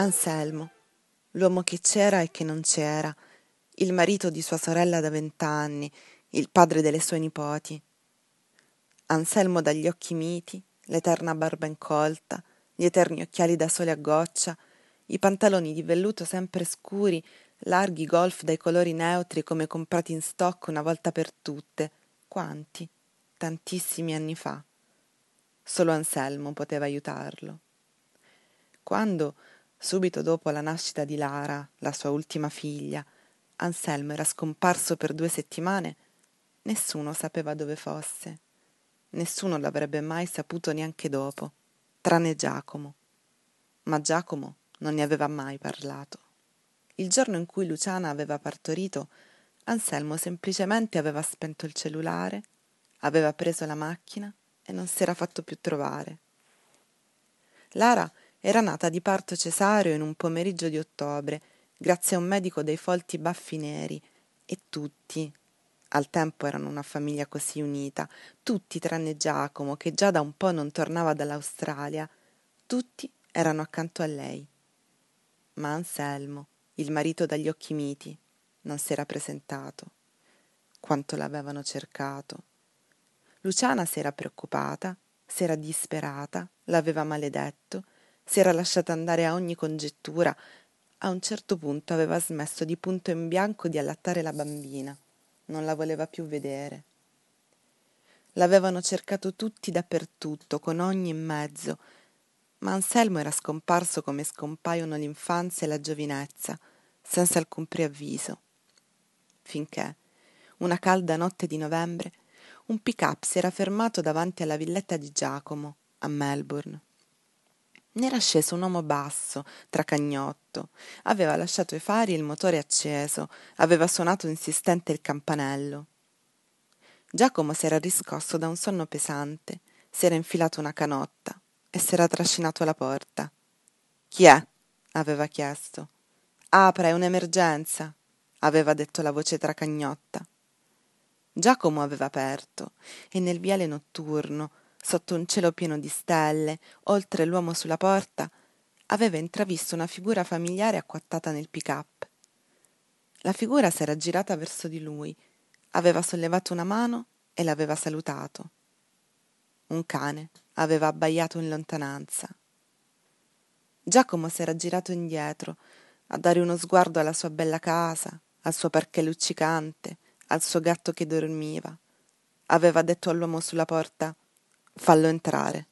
Anselmo, l'uomo che c'era e che non c'era, il marito di sua sorella da vent'anni, il padre delle sue nipoti. Anselmo dagli occhi miti, l'eterna barba incolta, gli eterni occhiali da sole a goccia, i pantaloni di velluto sempre scuri, larghi golf dai colori neutri come comprati in stock una volta per tutte. Quanti? Tantissimi anni fa. Solo Anselmo poteva aiutarlo. Quando, subito dopo la nascita di Lara, la sua ultima figlia, Anselmo era scomparso per due settimane, nessuno sapeva dove fosse. Nessuno l'avrebbe mai saputo neanche dopo, tranne Giacomo. Ma Giacomo non ne aveva mai parlato. Il giorno in cui Luciana aveva partorito, Anselmo semplicemente aveva spento il cellulare, aveva preso la macchina e non si era fatto più trovare. Lara era nata di parto cesareo in un pomeriggio di ottobre, grazie a un medico dai folti baffi neri, e tutti, al tempo erano una famiglia così unita, tutti tranne Giacomo, che già da un po' non tornava dall'Australia, tutti erano accanto a lei. Ma Anselmo, il marito dagli occhi miti, non s'era presentato. Quanto l'avevano cercato. Luciana s'era preoccupata, s'era disperata, l'aveva maledetto, si era lasciata andare a ogni congettura. A un certo punto aveva smesso di punto in bianco di allattare la bambina. Non la voleva più vedere. L'avevano cercato tutti dappertutto, con ogni mezzo, ma Anselmo era scomparso come scompaiono l'infanzia e la giovinezza, senza alcun preavviso. Finché, una calda notte di novembre, un pick-up si era fermato davanti alla villetta di Giacomo, a Melbourne. Ne era sceso un uomo basso, tracagnotto. Aveva lasciato i fari e il motore acceso, aveva suonato insistente il campanello. Giacomo s'era riscosso da un sonno pesante, s'era infilato una canotta e s'era trascinato alla porta. Chi è? aveva chiesto. Apra, è un'emergenza, aveva detto la voce tracagnotta. Giacomo aveva aperto e nel viale notturno, sotto un cielo pieno di stelle, oltre l'uomo sulla porta, aveva intravisto una figura familiare acquattata nel pick-up. La figura s'era girata verso di lui, aveva sollevato una mano e l'aveva salutato. Un cane aveva abbaiato in lontananza. Giacomo s'era girato indietro a dare uno sguardo alla sua bella casa, al suo parquet luccicante, al suo gatto che dormiva. Aveva detto all'uomo sulla porta fallo entrare.